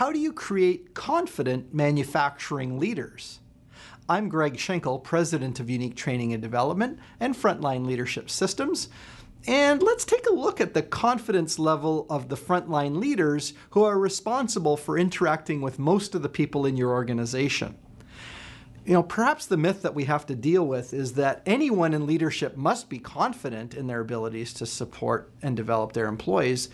how do you create confident manufacturing leaders? I'm Greg Schenkel, President of Unique Training and Development and Frontline Leadership Systems. And let's take a look at the confidence level of the frontline leaders who are responsible for interacting with most of the people in your organization. You know, perhaps the myth that we have to deal with is that anyone in leadership must be confident in their abilities to support and develop their employees.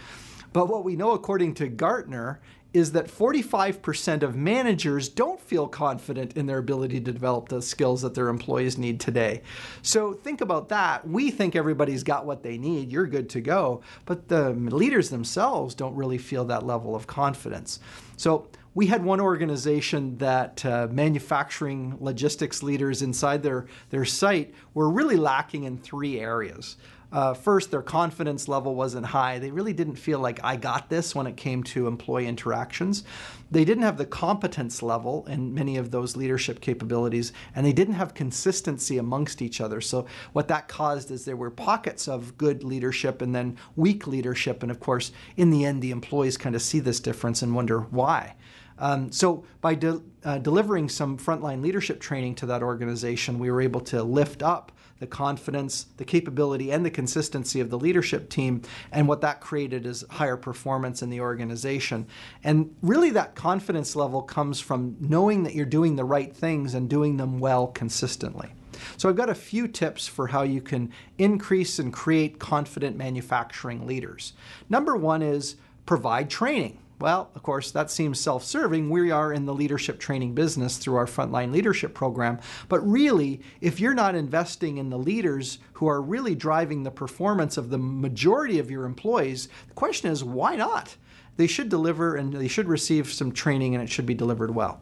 But what we know, according to Gartner, is that 45% of managers don't feel confident in their ability to develop the skills that their employees need today. So think about that. We think everybody's got what they need, you're good to go, but the leaders themselves don't really feel that level of confidence. So we had one organization that uh, manufacturing logistics leaders inside their, their site were really lacking in three areas. Uh, first, their confidence level wasn't high. They really didn't feel like I got this when it came to employee interactions. They didn't have the competence level in many of those leadership capabilities, and they didn't have consistency amongst each other. So, what that caused is there were pockets of good leadership and then weak leadership. And of course, in the end, the employees kind of see this difference and wonder why. Um, so by de uh, delivering some frontline leadership training to that organization, we were able to lift up the confidence, the capability, and the consistency of the leadership team. And what that created is higher performance in the organization. And really, that confidence level comes from knowing that you're doing the right things and doing them well consistently. So I've got a few tips for how you can increase and create confident manufacturing leaders. Number one is provide training. Well, of course, that seems self serving. We are in the leadership training business through our frontline leadership program. But really, if you're not investing in the leaders who are really driving the performance of the majority of your employees, the question is why not? They should deliver and they should receive some training and it should be delivered well.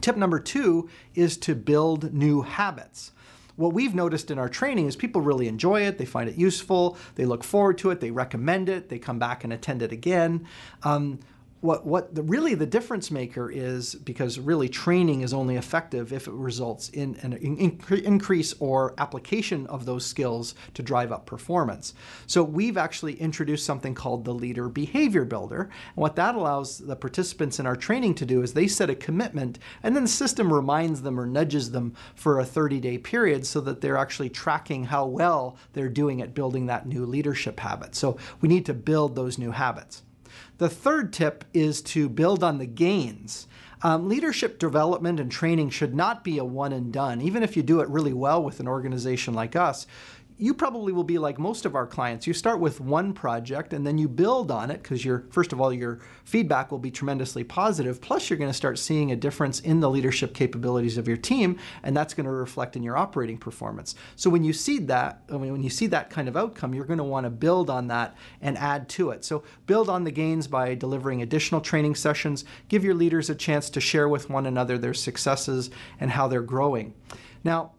Tip number two is to build new habits what we've noticed in our training is people really enjoy it, they find it useful, they look forward to it, they recommend it, they come back and attend it again. Um, what what the, really the difference maker is because really training is only effective if it results in an in, increase or application of those skills to drive up performance. So we've actually introduced something called the leader behavior builder. And what that allows the participants in our training to do is they set a commitment and then the system reminds them or nudges them for a 30-day period so that they're actually tracking how well they're doing at building that new leadership habit. So we need to build those new habits. The third tip is to build on the gains. Um, leadership development and training should not be a one and done. Even if you do it really well with an organization like us, you probably will be like most of our clients. You start with one project and then you build on it because first of all your feedback will be tremendously positive. Plus you're going to start seeing a difference in the leadership capabilities of your team and that's going to reflect in your operating performance. So when you see that, I mean, when you see that kind of outcome, you're going to want to build on that and add to it. So build on the gains by delivering additional training sessions, give your leaders a chance to share with one another their successes and how they're growing. Now,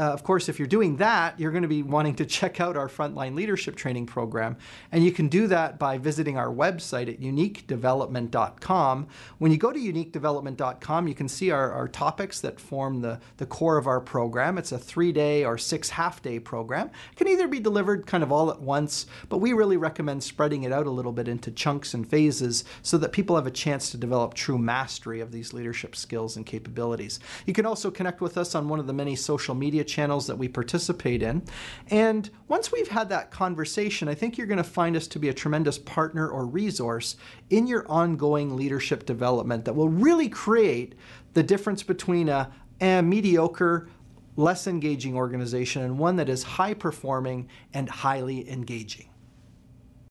uh, of course, if you're doing that, you're going to be wanting to check out our frontline leadership training program. And you can do that by visiting our website at uniquedevelopment.com. When you go to uniquedevelopment.com, you can see our, our topics that form the, the core of our program. It's a three day or six half day program. It can either be delivered kind of all at once, but we really recommend spreading it out a little bit into chunks and phases so that people have a chance to develop true mastery of these leadership skills and capabilities. You can also connect with us on one of the many social media channels that we participate in. And once we've had that conversation, I think you're going to find us to be a tremendous partner or resource in your ongoing leadership development that will really create the difference between a, a mediocre, less engaging organization and one that is high performing and highly engaging.